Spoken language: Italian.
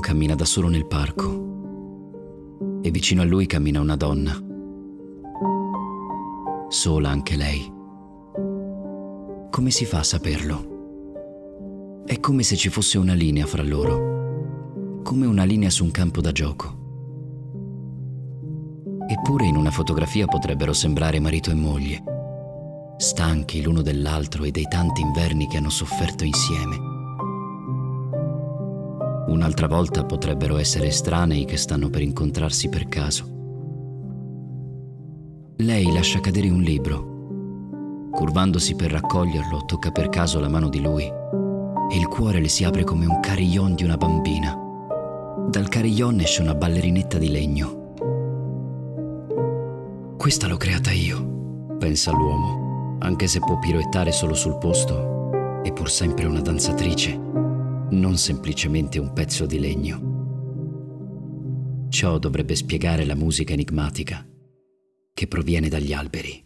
cammina da solo nel parco e vicino a lui cammina una donna. Sola anche lei. Come si fa a saperlo? È come se ci fosse una linea fra loro, come una linea su un campo da gioco. Eppure in una fotografia potrebbero sembrare marito e moglie, stanchi l'uno dell'altro e dei tanti inverni che hanno sofferto insieme. Un'altra volta potrebbero essere estranei che stanno per incontrarsi per caso. Lei lascia cadere un libro Curvandosi per raccoglierlo, tocca per caso la mano di lui e il cuore le si apre come un carillon di una bambina. Dal carillon esce una ballerinetta di legno. Questa l'ho creata io, pensa l'uomo, anche se può piroettare solo sul posto, è pur sempre una danzatrice, non semplicemente un pezzo di legno. Ciò dovrebbe spiegare la musica enigmatica che proviene dagli alberi.